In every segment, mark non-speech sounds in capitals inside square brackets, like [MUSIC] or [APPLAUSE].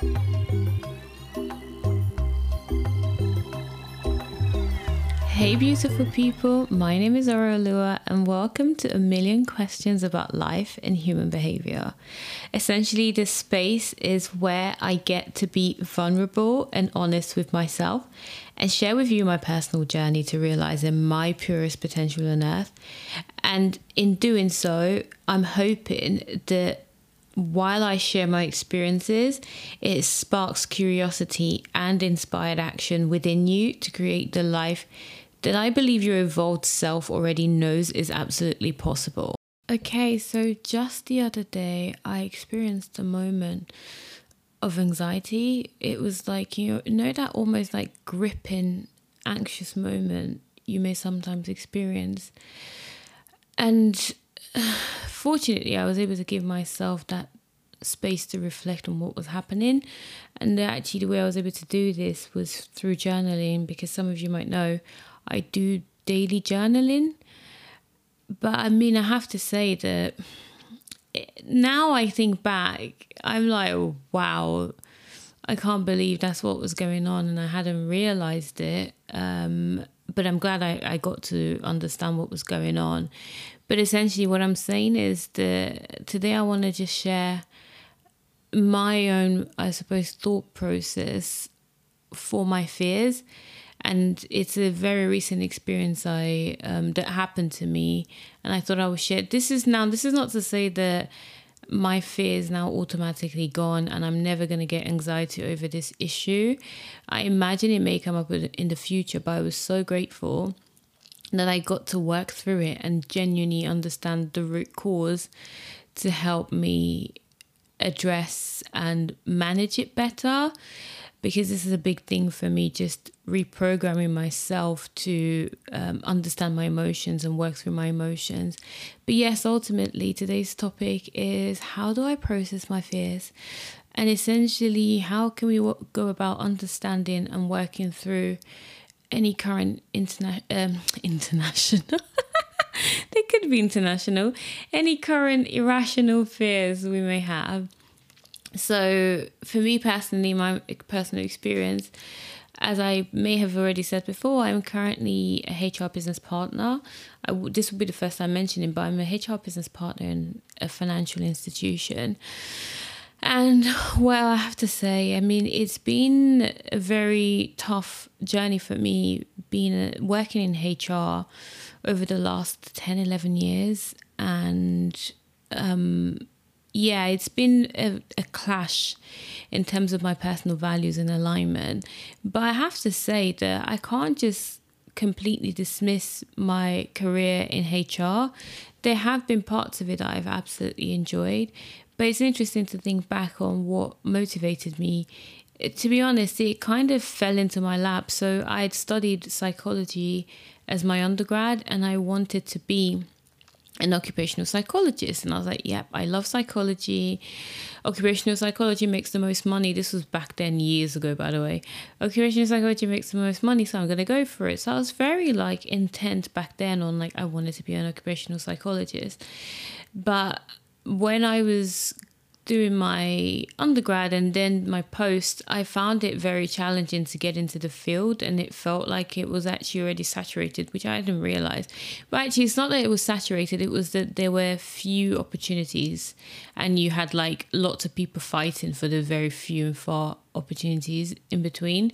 Hey, beautiful people. My name is Orolua, and welcome to a million questions about life and human behavior. Essentially, this space is where I get to be vulnerable and honest with myself and share with you my personal journey to realizing my purest potential on earth. And in doing so, I'm hoping that while I share my experiences, it sparks curiosity and inspired action within you to create the life that I believe your evolved self already knows is absolutely possible. Okay, so just the other day, I experienced a moment of anxiety. It was like, you know, that almost like gripping, anxious moment you may sometimes experience. And [SIGHS] fortunately, I was able to give myself that space to reflect on what was happening. And actually, the way I was able to do this was through journaling, because some of you might know I do daily journaling. But I mean, I have to say that now I think back, I'm like, wow, I can't believe that's what was going on, and I hadn't realized it. Um, but I'm glad I, I got to understand what was going on. But essentially, what I'm saying is that today I want to just share my own, I suppose, thought process for my fears and it's a very recent experience I um, that happened to me, and I thought I would share. This is now. This is not to say that my fear is now automatically gone and I'm never going to get anxiety over this issue. I imagine it may come up in the future, but I was so grateful that I got to work through it and genuinely understand the root cause to help me address and manage it better. Because this is a big thing for me just reprogramming myself to um, understand my emotions and work through my emotions. But yes ultimately today's topic is how do i process my fears? And essentially how can we go about understanding and working through any current interna- um, [LAUGHS] international [LAUGHS] they could be international any current irrational fears we may have so, for me personally, my personal experience, as I may have already said before, I'm currently a HR business partner. this will be the first time mentioning, but I'm a HR business partner in a financial institution. And [LAUGHS] well, I have to say, I mean, it's been a very tough journey for me being a, working in HR over the last 10, 11 years. And um, yeah, it's been a, a, clash in terms of my personal values and alignment. But I have to say that I can't just completely dismiss my career in HR. There have been parts of it that I've absolutely enjoyed. But it's interesting to think back on what motivated me. To be honest, it kind of fell into my lap. So I had studied psychology as my undergrad and I wanted to be an occupational psychologist. And I was like, yep, I love psychology. Occupational psychology makes the most money. This was back then, years ago, by the way. Occupational psychology makes the most money, so I'm going to go for it. So I was very like intent back then on like, I wanted to be an occupational psychologist. But when I was doing my undergrad and then my post, I found it very challenging to get into the field and it felt like it was actually already saturated, which I didn't realize. But actually, it's not that it was saturated, it was that there were few opportunities and you had like lots of people fighting for the very few and far opportunities in between.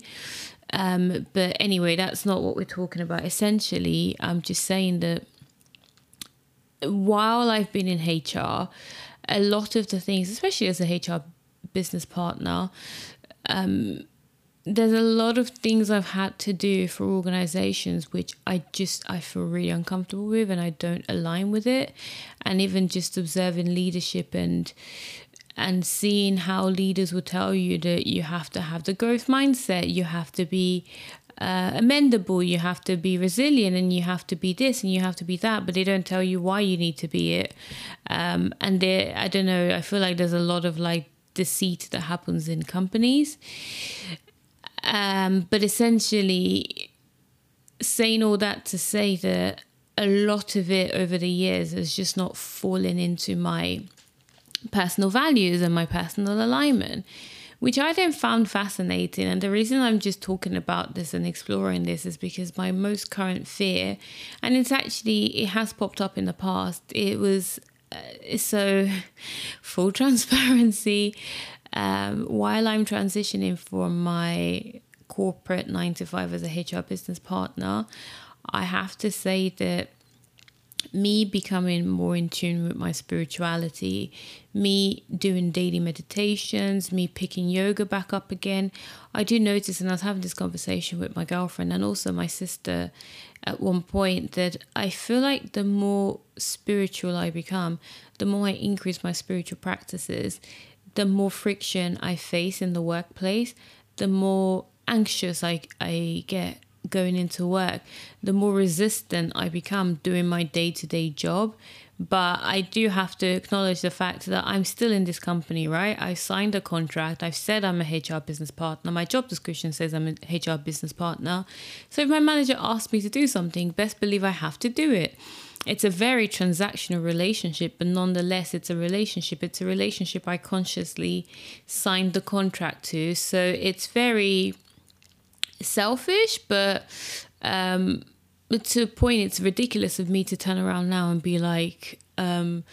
Um, but anyway, that's not what we're talking about. Essentially, I'm just saying that while I've been in HR, a lot of the things, especially as a HR business partner, um, there's a lot of things I've had to do for organizations which I just I feel really uncomfortable with and I don't align with it. And even just observing leadership and and seeing how leaders will tell you that you have to have the growth mindset you have to be uh, amendable, you have to be resilient, and you have to be this and you have to be that, but they don't tell you why you need to be it. Um, and there, I don't know, I feel like there's a lot of like deceit that happens in companies. Um, but essentially, saying all that to say that a lot of it over the years has just not fallen into my personal values and my personal alignment which I then found fascinating. And the reason I'm just talking about this and exploring this is because my most current fear, and it's actually, it has popped up in the past, it was uh, so [LAUGHS] full transparency. Um, while I'm transitioning from my corporate nine to five as a HR business partner, I have to say that me becoming more in tune with my spirituality, me doing daily meditations, me picking yoga back up again. I do notice, and I was having this conversation with my girlfriend and also my sister at one point, that I feel like the more spiritual I become, the more I increase my spiritual practices, the more friction I face in the workplace, the more anxious I, I get going into work, the more resistant I become doing my day to day job. But I do have to acknowledge the fact that I'm still in this company, right? I signed a contract. I've said I'm a HR business partner. My job description says I'm a HR business partner. So if my manager asks me to do something, best believe I have to do it. It's a very transactional relationship, but nonetheless, it's a relationship. It's a relationship I consciously signed the contract to. So it's very selfish, but um, to a point, it's ridiculous of me to turn around now and be like, um,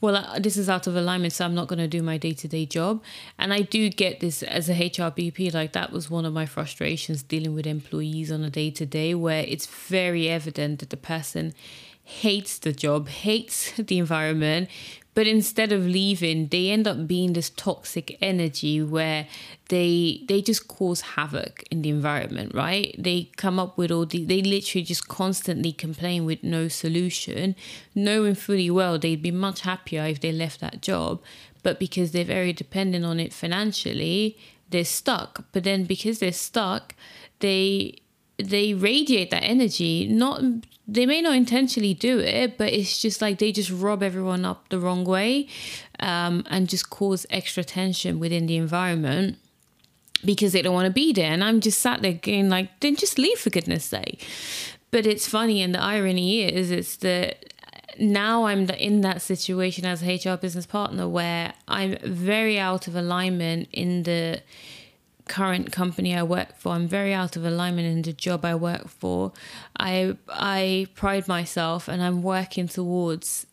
well, this is out of alignment, so I'm not going to do my day to day job. And I do get this as a HRBP, like that was one of my frustrations dealing with employees on a day to day, where it's very evident that the person hates the job, hates [LAUGHS] the environment, but instead of leaving they end up being this toxic energy where they they just cause havoc in the environment right? They come up with all the they literally just constantly complain with no solution knowing fully well they'd be much happier if they left that job. But because they're very dependent on it financially they're stuck. But then because they're stuck they they radiate that energy not they may not intentionally do it but it's just like they just rub everyone up the wrong way um, and just cause extra tension within the environment because they don't want to be there. And i'm just sat there going like then just leave for goodness sake. But it's funny and the irony is it's that now I'm in that situation as a HR business partner where I'm very out of alignment in the current company I work for. I'm very out of alignment in the job I work for. I I pride myself and I'm working towards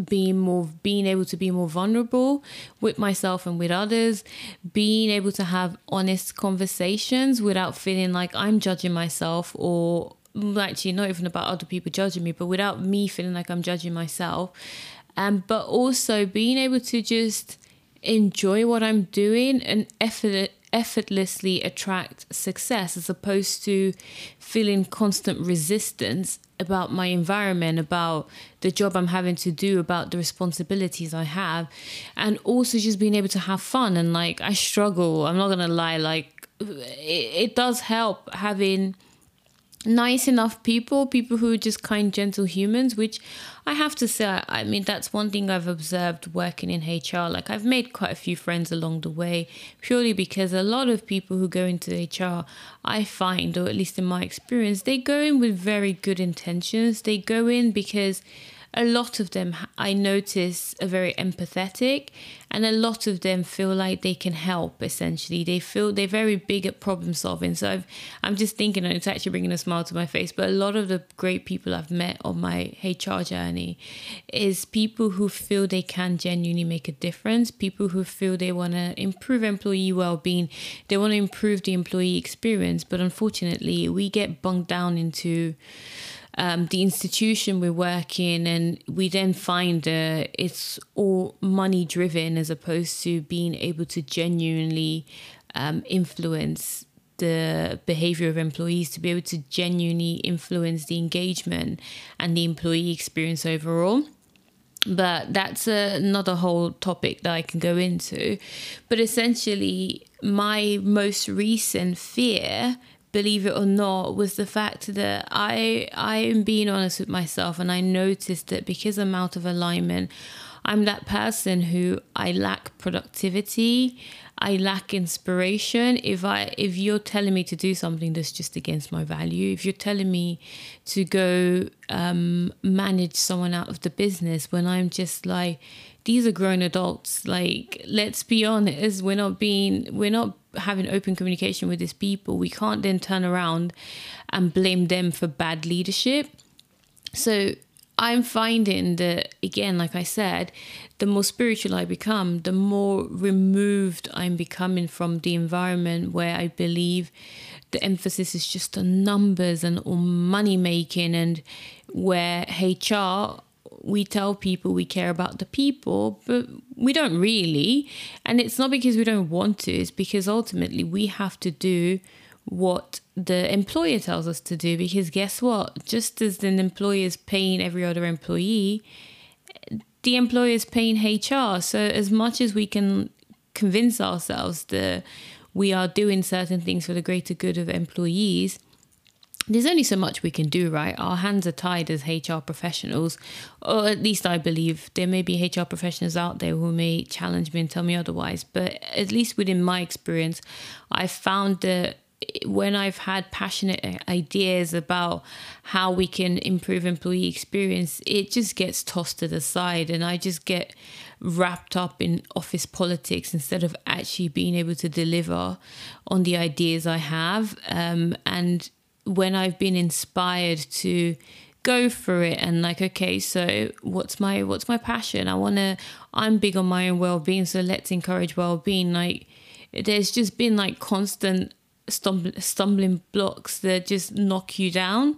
being more being able to be more vulnerable with myself and with others being able to have honest conversations without feeling like i'm judging myself or actually not even about other people judging me but without me feeling like i'm judging myself um, but also being able to just enjoy what i'm doing and effort effortlessly attract success as opposed to feeling constant resistance about my environment, about the job I'm having to do, about the responsibilities I have, and also just being able to have fun. And like, I struggle, I'm not gonna lie, like, it, it does help having nice enough people, people who are just kind, gentle humans, which I have to say, I mean, that's one thing I've observed working in HR. Like, I've made quite a few friends along the way, purely because a lot of people who go into HR, I find, or at least in my experience, they go in with very good intentions. They go in because a lot of them I notice are very empathetic and a lot of them feel like they can help essentially. They feel they're very big at problem solving. So I've, I'm just thinking, and it's actually bringing a smile to my face, but a lot of the great people I've met on my HR journey is people who feel they can genuinely make a difference, people who feel they want to improve employee well being, they want to improve the employee experience. But unfortunately, we get bunked down into um, the institution we work in, and we then find that it's all money driven as opposed to being able to genuinely um, influence the behavior of employees to be able to genuinely influence the engagement and the employee experience overall but that's another whole topic that I can go into. But essentially, my most recent fear believe it or not, was the fact that I I am being honest with myself, and I noticed that because I'm out of alignment, I'm that person who I lack productivity. I lack inspiration. If I if you're telling me to do something that's just against my value, if you're telling me to go um, manage someone out of the business when I'm just like, these are grown adults. Like, let's be honest, we're not being we're not having open communication with these people. We can't then turn around and blame them for bad leadership. So I'm finding that, again, like I said, the more spiritual I become, the more removed I'm becoming from the environment where I believe the emphasis is just on numbers and on money making, and where HR, we tell people we care about the people, but we don't really. And it's not because we don't want to, it's because ultimately we have to do what the employer tells us to do. Because guess what? Just as an employer is paying every other employee the employer is paying hr so as much as we can convince ourselves that we are doing certain things for the greater good of employees there's only so much we can do, right? Our hands are tied as HR professionals, or at least I believe there may be HR professionals out there who may challenge me and tell me otherwise. But at least within my experience, I found that when I've had passionate ideas about how we can improve employee experience, it just gets tossed to the side and I just get wrapped up in office politics instead of actually being able to deliver on the ideas I have. Um, and when I've been inspired to go for it and like okay so what's my what's my passion i want to i'm big on my own well-being so let's encourage well-being like there's just been like constant stumbling blocks that just knock you down.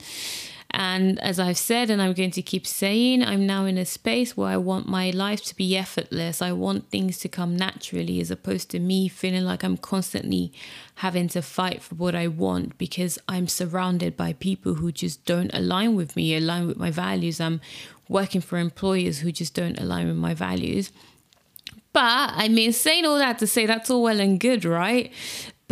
And as I've said, and I'm going to keep saying, I'm now in a space where I want my life to be effortless. I want things to come naturally as opposed to me feeling like I'm constantly having to fight for what I want because I'm surrounded by people who just don't align with me, align with my values. I'm working for employers who just don't align with my values. But I mean, saying all that to say that's all well and good, right?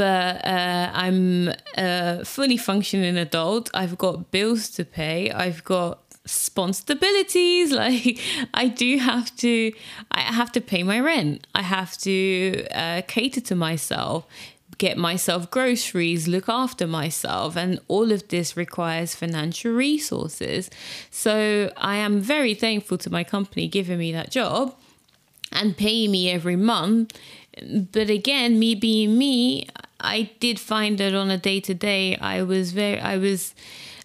But uh, I'm a fully functioning adult. I've got bills to pay. I've got responsibilities. [LAUGHS] Like i do have to i have to pay my rent. I have to uh, cater to myself get myself groceries look after myself. And all of this requires financial resources. So i am very thankful to my company giving me that job and paying me every month. But again me being me I did find that on a day to day, I was very, I was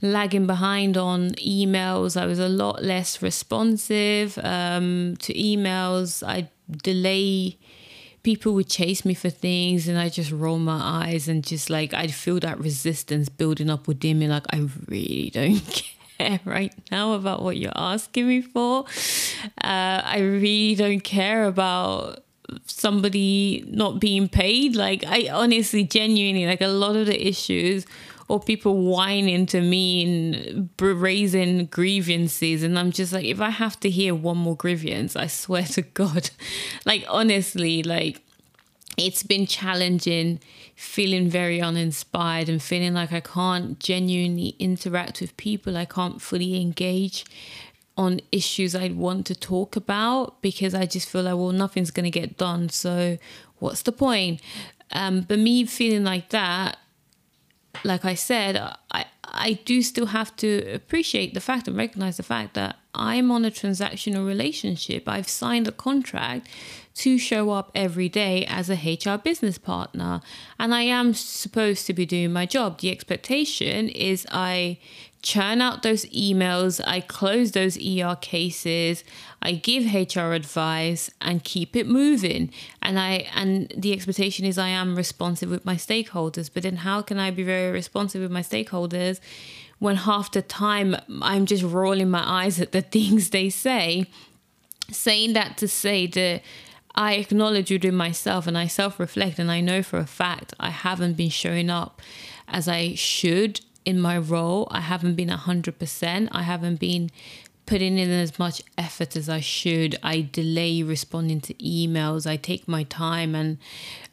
lagging behind on emails. I was a lot less responsive um, to emails. I delay. People would chase me for things, and I just roll my eyes and just like I'd feel that resistance building up within me. Like I really don't [LAUGHS] care right now about what you're asking me for. Uh, I really don't care about somebody not being paid. Like I honestly, genuinely, like a lot of the issues or people whining to me and raising grievances and i'm just like if i have to hear one more grievance i swear to [LAUGHS] god like honestly like it's been challenging feeling very uninspired and feeling like i can't genuinely interact with people i can't fully engage on issues I'd want to talk about because I just feel like, well, nothing's going to get done. So what's the point? Um, but me feeling like that, like I said, I, I do still have to appreciate the fact and recognize the fact that I'm on a transactional relationship. I've signed a contract to show up every day as a HR business partner, and I am supposed to be doing my job. The expectation is I churn out those emails, I close those ER cases, I give HR advice and keep it moving. And I and the expectation is I am responsive with my stakeholders. But then how can I be very responsive with my stakeholders when half the time I'm just rolling my eyes at the [LAUGHS] things they say? Saying that to say that I acknowledge within myself and I self reflect and I know for a fact I haven't been showing up as I should in my role. I haven't been 100%. I haven't been putting in as much effort as I should. I delay responding to emails. I take my time and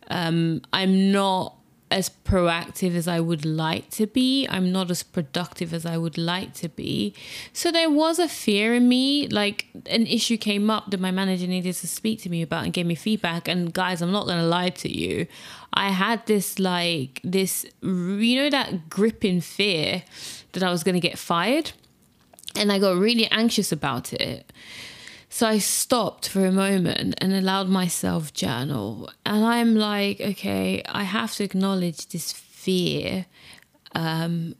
um, I'm not as proactive as I would like to be. I'm not as productive as I would like to be. So there was a fear in me. Like an issue came up that my manager needed to speak to me about and gave me feedback. And guys, I'm not going to lie to you. I had this, like, this, you know, that gripping fear that I was going to get fired. And I got really anxious about it. So I stopped for a moment and allowed myself journal. And I'm like, okay, I have to acknowledge this fear um,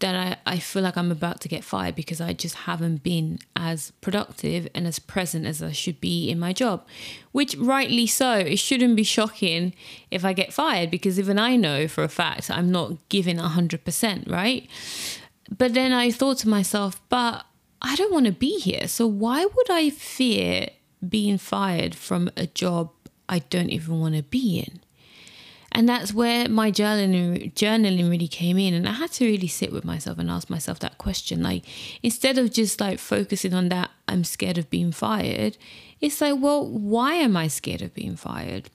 that I, I feel like I'm about to get fired because I just haven't been as productive and as present as I should be in my job. Which, rightly so, it shouldn't be shocking if I get fired because even I know for a fact I'm not giving 100%, right? But then I thought to myself, but I don't want to be here. So why would I fear being fired from a job I don't even want to be in? And that's where my journaling journaling really came in. And I had to really sit with myself and ask myself that question. Like instead of just like focusing on that I'm scared of being fired, it's like, well, why am I scared of being fired?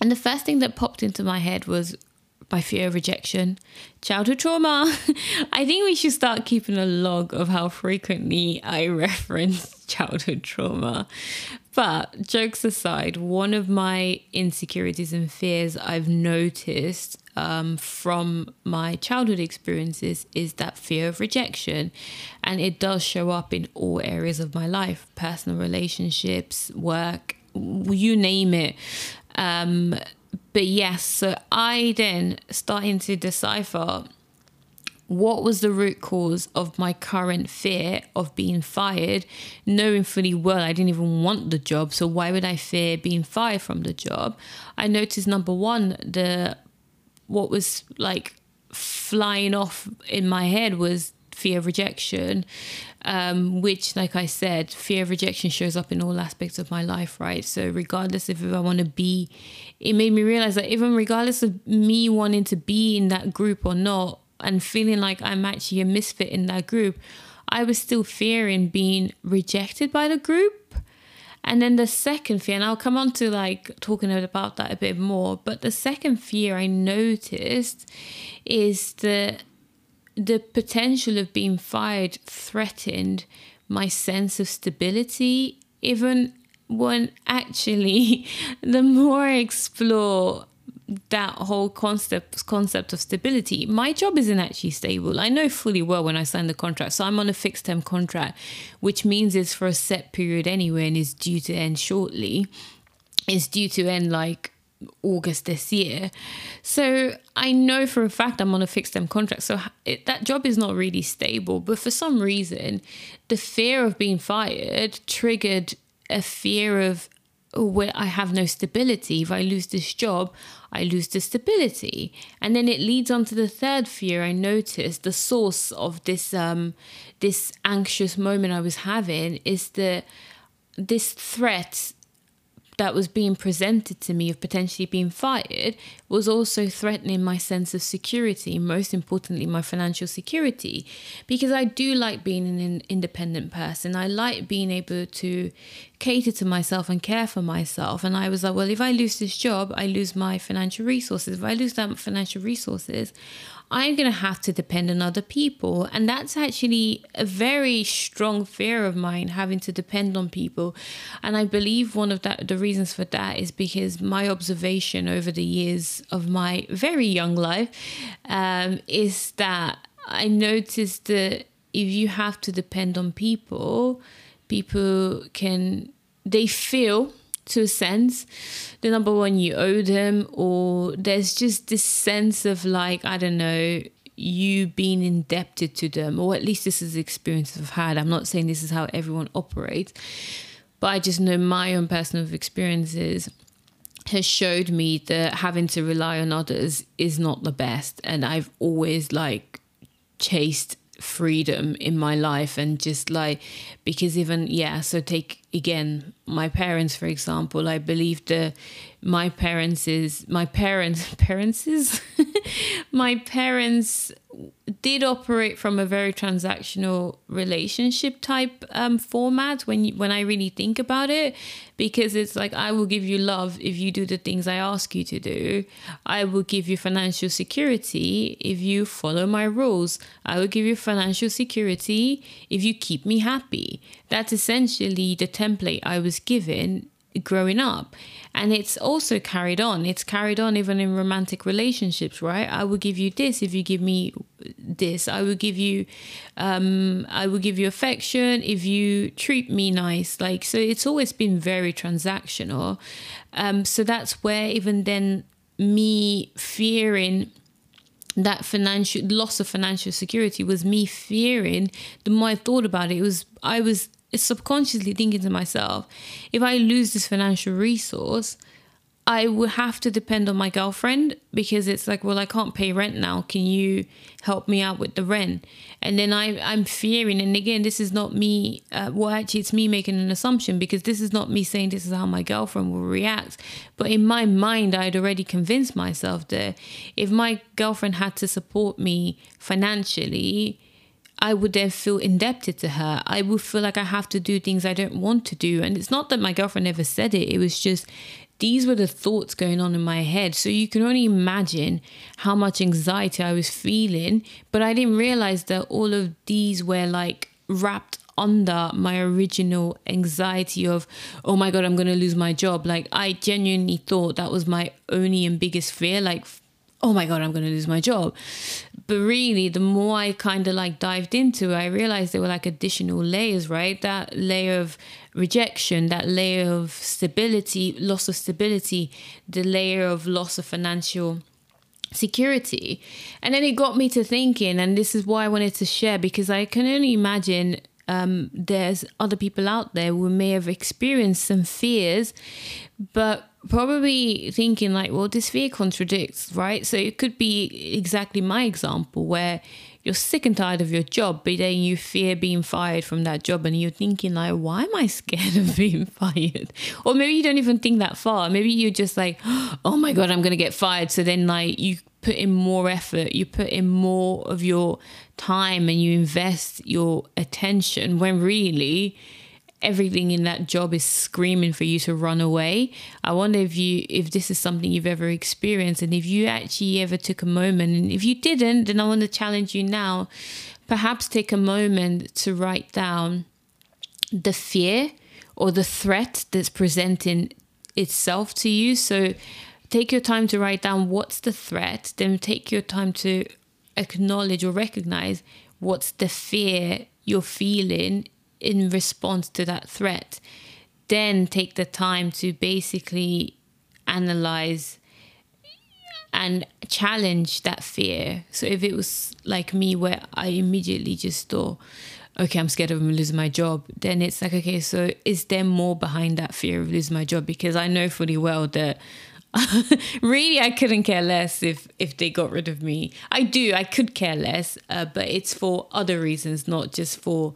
And the first thing that popped into my head was by fear of rejection, childhood trauma. [LAUGHS] I think we should start keeping a log of how frequently I [LAUGHS] reference childhood trauma. But jokes aside, one of my insecurities and fears I've noticed um, from my childhood experiences is that fear of rejection. And it does show up in all areas of my life personal relationships, work, you name it. Um, but yes, so I then starting to decipher what was the root cause of my current fear of being fired, knowing fully well I didn't even want the job. So why would I fear being fired from the job? I noticed number one, the what was like flying off in my head was fear of rejection um, which, like I said, fear of rejection shows up in all aspects of my life, right? So, regardless of if I want to be, it made me realize that even regardless of me wanting to be in that group or not, and feeling like I'm actually a misfit in that group, I was still fearing being rejected by the group. And then the second fear, and I'll come on to like talking about that a bit more, but the second fear I noticed is that the potential of being fired threatened my sense of stability, even when actually, [LAUGHS] the more I explore that whole concept concept of stability my job isn't actually stable. I know fully well when i signed the contract so i'm on a fixed term contract which means it's for a set period anyway and is due to end shortly. It's due to end like August this year. So I know for a fact I'm on a fixed term contract. So it, that job is not really stable. But for some reason, the fear of being fired triggered a fear of oh, where I have no stability. If I lose this job, I lose the stability. And then it leads on to the third fear I noticed. The source of this um this anxious moment I was having is the this threat that was being presented to me of potentially being fired was also threatening my sense of security, most importantly, my financial security. Because I do like being an independent person. I like being able to cater to myself and care for myself. And I was like, well, if I lose this job, I lose my financial resources. If I lose that financial resources, I'm going to have to depend on other people. And that's actually a very strong fear of mine, having to depend on people. And I believe one of that, the reasons for that is because my observation over the years of my very young life um, is that I noticed that if you have to depend on people, people can, they feel to a sense the number one you owe them or there's just this sense of like i don't know you being indebted to them or at least this is the experience i've had. I'm not saying this is how everyone operates but i just know my own personal experiences has showed me that having to rely on others is not the best. And i've always like chased freedom in my life and just like because even yeah so take again my parents for example i believe that my parents is my parents [LAUGHS] parents is [LAUGHS] my parents did operate from a very transactional relationship type um, format when you, when I really think about it, because it's like I will give you love if you do the things I ask you to do. I will give you financial security if you follow my rules. I will give you financial security if you keep me happy. That's essentially the template I was given growing up. And it's also carried on. It's carried on even in romantic relationships right? I will give you this if you give me this. I will give you um i will give you affection if you treat me nice. Like so it's always been very transactional. Um so that's where even then me fearing that financial loss of financial security was me fearing the more i thought about it, it was i was subconsciously thinking to myself, if I lose this financial resource, I would have to depend on my girlfriend because it's like, well, I can't pay rent now. Can you help me out with the rent? And then I, I'm fearing, and again, this is not me. Uh, well, actually, it's me making an assumption because this is not me saying this is how my girlfriend will react. But in my mind, I'd already convinced myself that if my girlfriend had to support me financially, I would then feel indebted to her. I would feel like I have to do things I don't want to do. And it's not that my girlfriend ever said it, it was just these were the thoughts going on in my head. So you can only imagine how much anxiety I was feeling. But I didn't realize that all of these were like wrapped under my original anxiety of, oh my God, I'm going to lose my job. Like, I genuinely thought that was my only and biggest fear. Like, oh my god i'm going to lose my job. But really the more i kind of like dived into it i realized there were like additional layers right? That layer of rejection that layer of stability loss of stability the layer of loss of financial security. And then it got me to thinking and this is why i wanted to share because i can only imagine um, there's other people out there who may have experienced some fears but probably thinking like, well, this fear contradicts, right? So it could be exactly my example where you're sick and tired of your job, but then you fear being fired from that job and you're thinking like, why am I scared of being [LAUGHS] fired? Or maybe you don't even think that far. Maybe you're just like, [GASPS] oh my God, I'm going to get fired. So then like you put in more effort, you put in more of your time and you invest your attention when really everything in that job is screaming for you to run away. I wonder if you if this is something you've ever experienced and if you actually ever took a moment and if you didn't, then I want to challenge you now. Perhaps take a moment to write down the fear or the threat that's presenting itself to you. So take your time to write down what's the threat, then take your time to acknowledge or recognize what's the fear you're feeling in response to that threat, then take the time to basically analyze and challenge that fear. So if it was like me, where I immediately just thought, okay, I'm scared of losing my job, then it's like, okay, so is there more behind that fear of losing my job? Because I know fully well that [LAUGHS] really I couldn't care less if if they got rid of me. I do, I could care less, uh, but it's for other reasons, not just for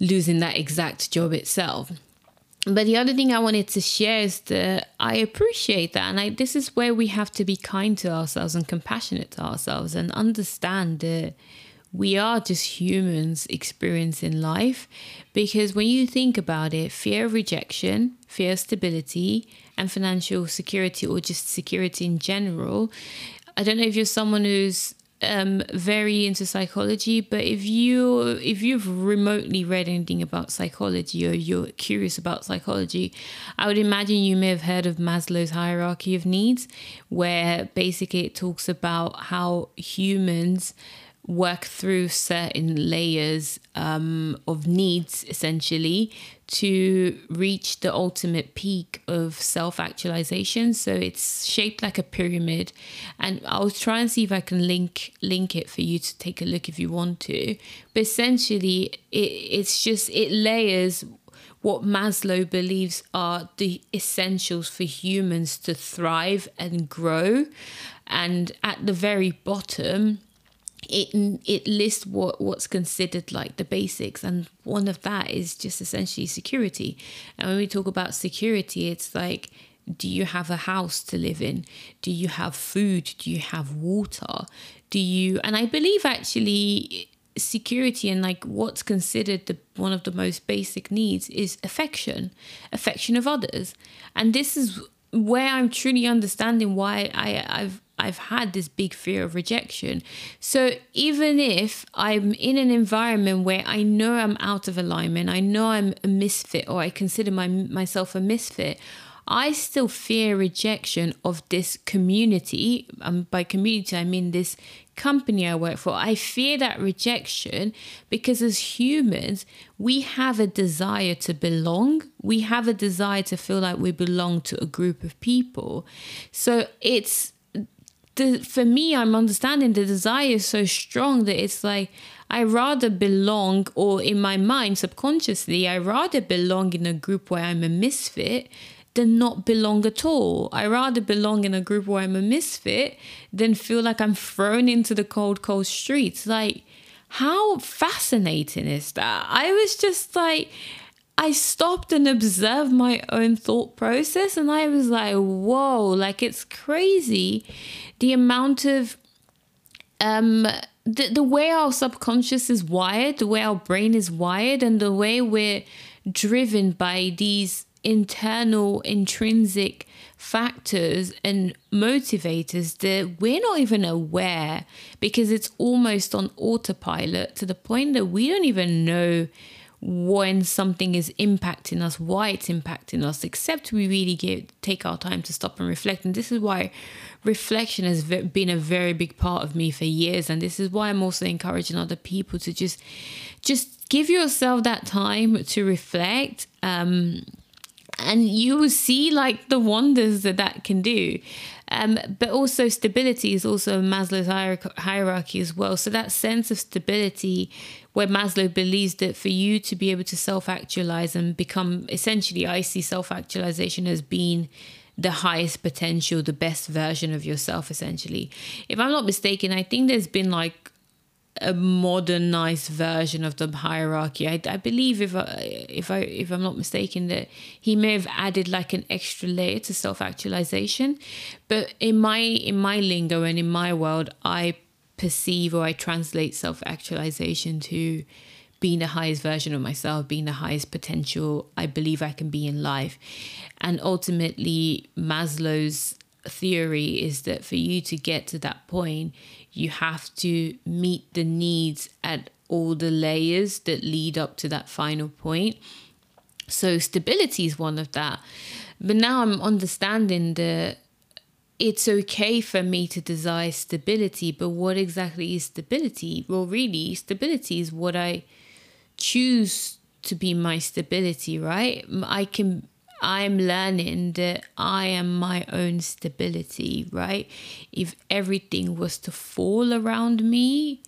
losing that exact job itself. But the other thing I wanted to share is that I appreciate that. And I, this is where we have to be kind to ourselves and compassionate to ourselves and understand that we are just humans experiencing life. Because when you think about it, fear of rejection, fear of stability, and financial security, or just security in general, I don't know if you're someone who's um, very into psychology, but if you if you've remotely read anything about psychology or you're curious about psychology, I would imagine you may have heard of Maslow's hierarchy of needs, where basically it talks about how humans work through certain layers um, of needs essentially to reach the ultimate peak of self actualization. So it's shaped like a pyramid, and I'll try and see if I can link link it for you to take a look if you want to. But essentially, it, it's just it layers what Maslow believes are the essentials for humans to thrive and grow. And at the very bottom, it it lists what what's considered like the basics and one of that is just essentially security and when we talk about security it's like do you have a house to live in? Do you have food? Do you have water? Do you, and I believe actually security and like what's considered the one of the most basic needs is affection affection of others and this is where i'm truly understanding why i i've I've had this big fear of rejection. So even if I'm in an environment where I know I'm out of alignment, I know I'm a misfit or I consider my, myself a misfit, I still fear rejection of this community. Um, by community, I mean this company I work for. I fear that rejection because as humans, we have a desire to belong. We have a desire to feel like we belong to a group of people. So it's the for me, I'm understanding the desire is so strong that it's like I rather belong, or in my mind, subconsciously, I rather belong in a group where I'm a misfit than not belong at all. I rather belong in a group where I'm a misfit than feel like I'm thrown into the cold, cold streets. Like, how fascinating is that? I was just like, I stopped and observed my own thought process and I was like, whoa, like it's crazy. The amount of um the, the way our subconscious is wired, the way our brain is wired, and the way we're driven by these internal intrinsic factors and motivators that we're not even aware because it's almost on autopilot to the point that we don't even know when something is impacting us, why it's impacting us, except we really give, take our time to stop and reflect. And this is why reflection has been a very big part of me for years. And this is why I'm also encouraging other people to just, just give yourself that time to reflect. Um, and you will see like the wonders that that can do. Um, but also stability is also Maslow's hierarchy as well. So that sense of stability, where Maslow believes that for you to be able to self-actualize and become essentially, I see self-actualization as being the highest potential, the best version of yourself, essentially. If I'm not mistaken, I think there's been like a modernized version of the hierarchy. I, I believe if I, if I if I'm not mistaken that he may have added like an extra layer to self actualization, but in my in my lingo and in my world, I perceive or I translate self actualization to being the highest version of myself, being the highest potential I believe I can be in life, and ultimately Maslow's theory is that for you to get to that point, you have to meet the needs at all the layers that lead up to that final point. So, stability is one of that. But now I'm understanding that it's okay for me to desire stability, but what exactly is stability? Well, really, stability is what I choose to be my stability, right? I can I'm learning that I am my own stability, right? If everything was to fall around me,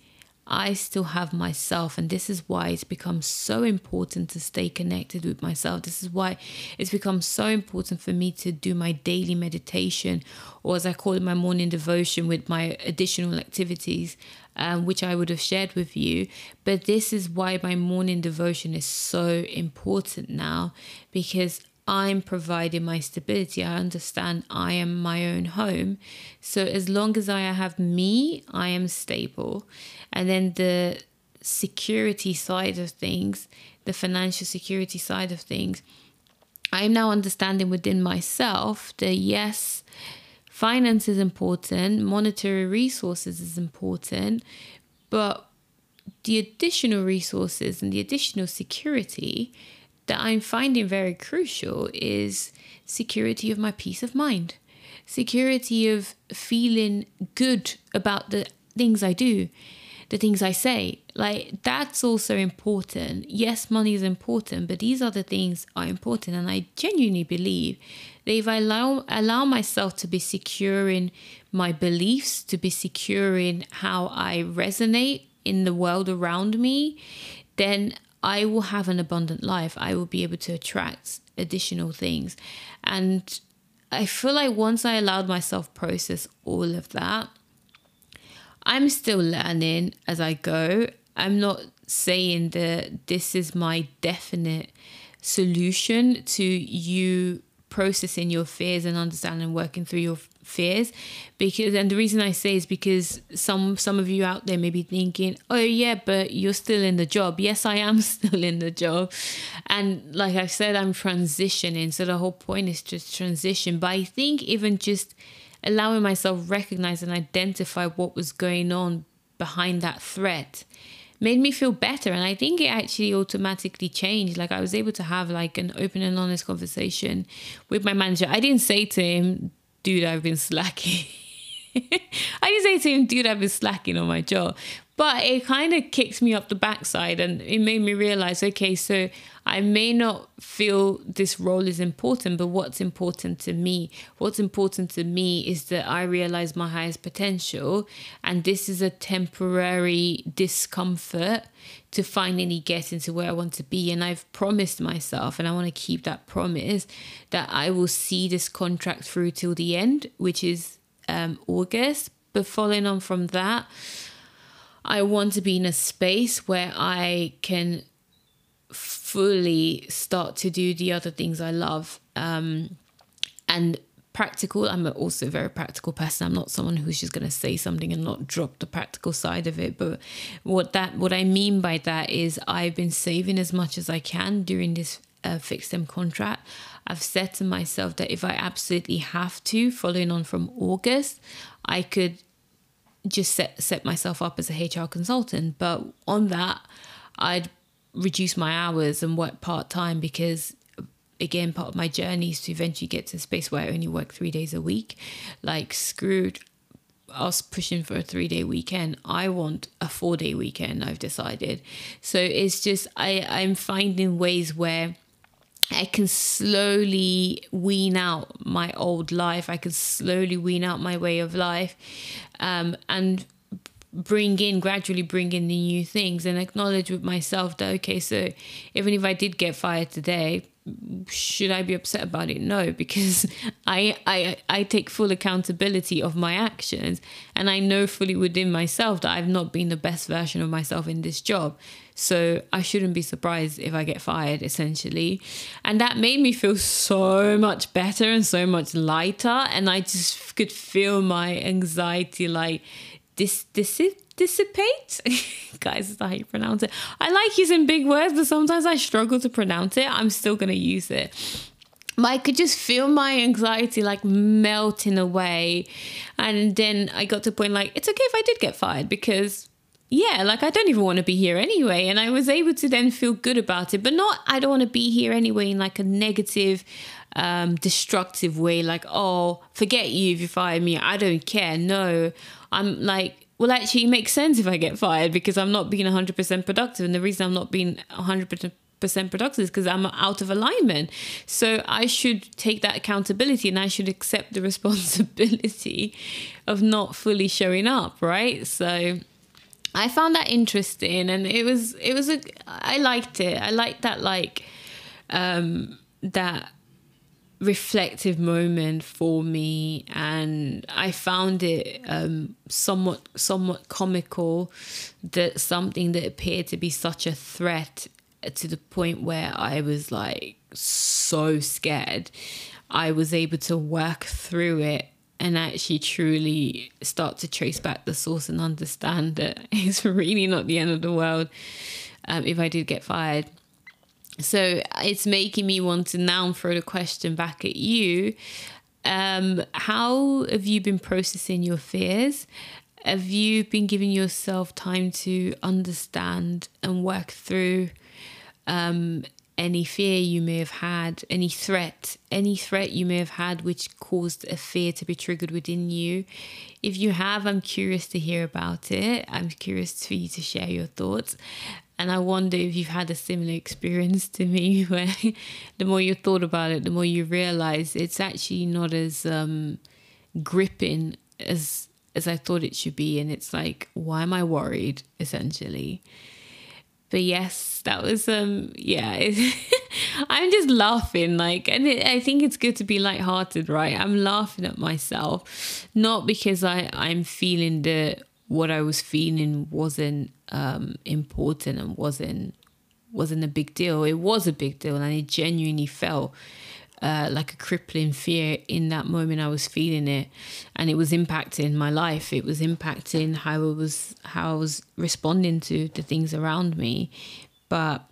I still have myself. And this is why it's become so important to stay connected with myself. This is why it's become so important for me to do my daily meditation, or as I call it, my morning devotion with my additional activities. Um, which I would have shared with you. But this is why my morning devotion is so important now because I'm providing my stability. I understand I am my own home. So as long as I have me, I am stable. And then the security side of things, the financial security side of things, I'm now understanding within myself that yes, finance is important, monetary resources is important, but the additional resources and the additional security that I'm finding very crucial is security of my peace of mind, security of feeling good about the things I do, the things I say. Like that's also important. Yes, money is important, but these other things are important. And I genuinely believe that if I allow allow myself to be secure in my beliefs, to be secure in how I resonate in the world around me, then I will have an abundant life. I will be able to attract additional things. And I feel like once I allowed myself process all of that, I'm still learning as I go. I'm not saying that this is my definite solution to you processing your fears and understanding and working through your fears. Because and the reason I say is because some some of you out there may be thinking oh yeah but you're still in the job. Yes I am [LAUGHS] still in the job. And like I said I'm transitioning. So the whole point is just transition. But I think even just allowing myself recognize and identify what was going on behind that threat made me feel better and i think it actually automatically changed like i was able to have like an open and honest conversation with my manager i didn't say to him dude, I've been slacking. [LAUGHS] I didn't say to him, dude, I've been slacking on my job. But it kind of kicked me up the backside and it made me realize okay, so I may not feel this role is important, but what's important to me? What's important to me is that I realize my highest potential and this is a temporary discomfort to finally get into where I want to be. And I've promised myself, and I want to keep that promise, that I will see this contract through till the end, which is um, August. But following on from that, I want to be in a space where I can fully start to do the other things I love. Um, and practical, I'm also a very practical person. I'm not someone who's just going to say something and not drop the practical side of it. But what that, what I mean by that is, I've been saving as much as I can during this uh, fixed term contract. I've said to myself that if I absolutely have to, following on from August, I could just set set myself up as a HR consultant. But on that, I'd reduce my hours and work part time because again part of my journey is to eventually get to a space where I only work three days a week. Like screwed us pushing for a three day weekend. I want a four day weekend, I've decided. So it's just I, I'm finding ways where I can slowly wean out my old life. I can slowly wean out my way of life, um, and bring in gradually bring in the new things and acknowledge with myself that okay so even if i did get fired today should I be upset about it? No, because [LAUGHS] I, I I take full accountability of my actions and I know fully within myself that I've not been the best version of myself in this job. So I shouldn't be surprised if I get fired essentially. And that made me feel so much better and so much lighter and I just could feel my anxiety like this this is dissipate. [LAUGHS] Guys, is that how you pronounce it? I like using big words, but sometimes I struggle to pronounce it. I'm still going to use it. But I could just feel my anxiety like melting away. And then I got to the point like, it's okay if I did get fired because yeah, like I don't even want to be here anyway. And I was able to then feel good about it, but not, I don't want to be here anyway in like a negative, um, destructive way. Like, oh, forget you if you fire me. I don't care. No, I'm like, well, actually, it makes sense if I get fired because I'm not being 100% productive. And the reason I'm not being 100% productive is because I'm out of alignment. So I should take that accountability and I should accept the [LAUGHS] responsibility of not fully showing up, right? So I found that interesting and it was it was a I liked it. I liked that like um that reflective moment for me and I found it um, somewhat somewhat comical that something that appeared to be such a threat to the point where I was like so scared I was able to work through it and actually truly start to trace back the source and understand that [LAUGHS] it's really not the end of the world um, if I did get fired so it's making me want to now throw the question back at you. Um, how have you been processing your fears? Have you been giving yourself time to understand and work through um, any fear you may have had, any threat, any threat you may have had which caused a fear to be triggered within you? If you have, I'm curious to hear about it. I'm curious for you to share your thoughts. And I wonder if you've had a similar experience to me [LAUGHS] where the more you thought about it, the more you realize it's actually not as um, gripping as as I thought it should be. And it's like, why am I worried, essentially? But yes, that was um yeah, [LAUGHS] I'm just laughing like and it, I think it's good to be lighthearted, right? I'm laughing at myself not because I I'm feeling the what I was feeling wasn't um, important and wasn't wasn't a big deal. It was a big deal, and it genuinely felt uh, like a crippling fear in that moment. I was feeling it, and it was impacting my life. It was impacting how I was how I was responding to the things around me. But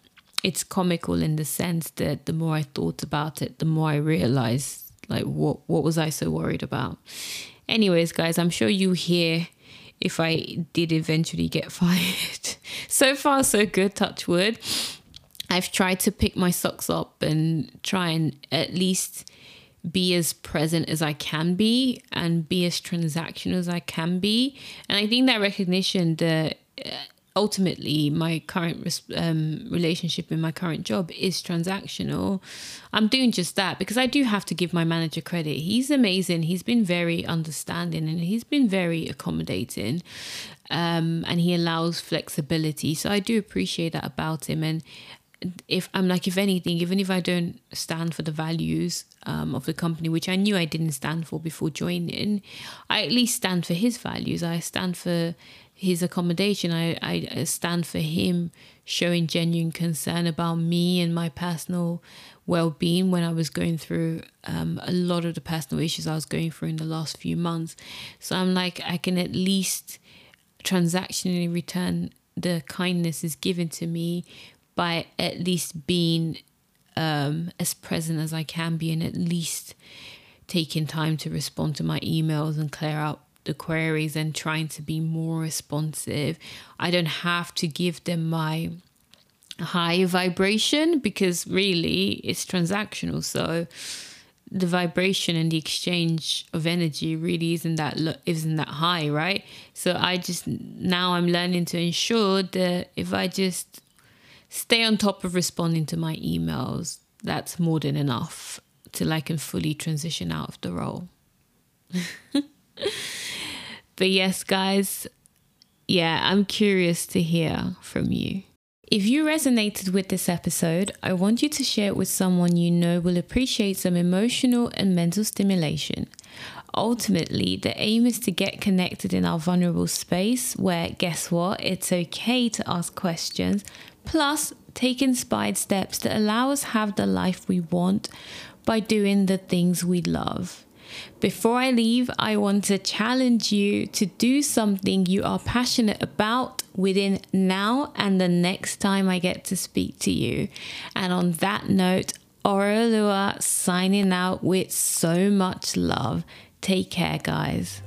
it's comical in the sense that the more I thought about it, the more I realized like what what was I so worried about. Anyways, guys, I'm sure you hear if I did eventually get [LAUGHS] fired. so far, so good. Touch wood. I've tried to pick my socks up and try and at least be as present as I can be and be as transactional as I can be. And I think that recognition uh, ultimately my current um, relationship in my current job is transactional. I'm doing just that because I do have to give my manager credit. He's amazing. He's been very understanding and he's been very accommodating. Um, and he allows flexibility. So I do appreciate that about him. And if I'm like, if anything, even if I don't stand for the values um, of the company, which I knew I didn't stand for before joining, I at least stand for his values. I stand for his accommodation. I, I stand for him showing genuine concern about me and my personal well being when I was going through um, a lot of the personal issues I was going through in the last few months. So I'm like, I can at least transactionally return the kindness is given to me by at least being um, as present as I can be and at least taking time to respond to my emails and clear out the queries and trying to be more responsive. I don't have to give them my high vibration because really it's transactional. So the vibration and the exchange of energy really isn't that lo- isn't that high, right? So I just now I'm learning to ensure that if I just stay on top of responding to my emails. That's more than enough till I can fully transition out of the role. [LAUGHS] but yes, guys, yeah, I'm curious to hear from you. If you resonated with this episode, I want you to share it with someone you know will appreciate some emotional and mental stimulation. Ultimately, the aim is to get connected in our vulnerable space where, guess what, it's okay to ask questions, plus take inspired steps that allow us have the life we want by doing the things we love. Before I leave, I want to challenge you to do something you are passionate about within now and the next time I get to speak to you. And on that note, Orolua signing out with so much love. Take care, guys.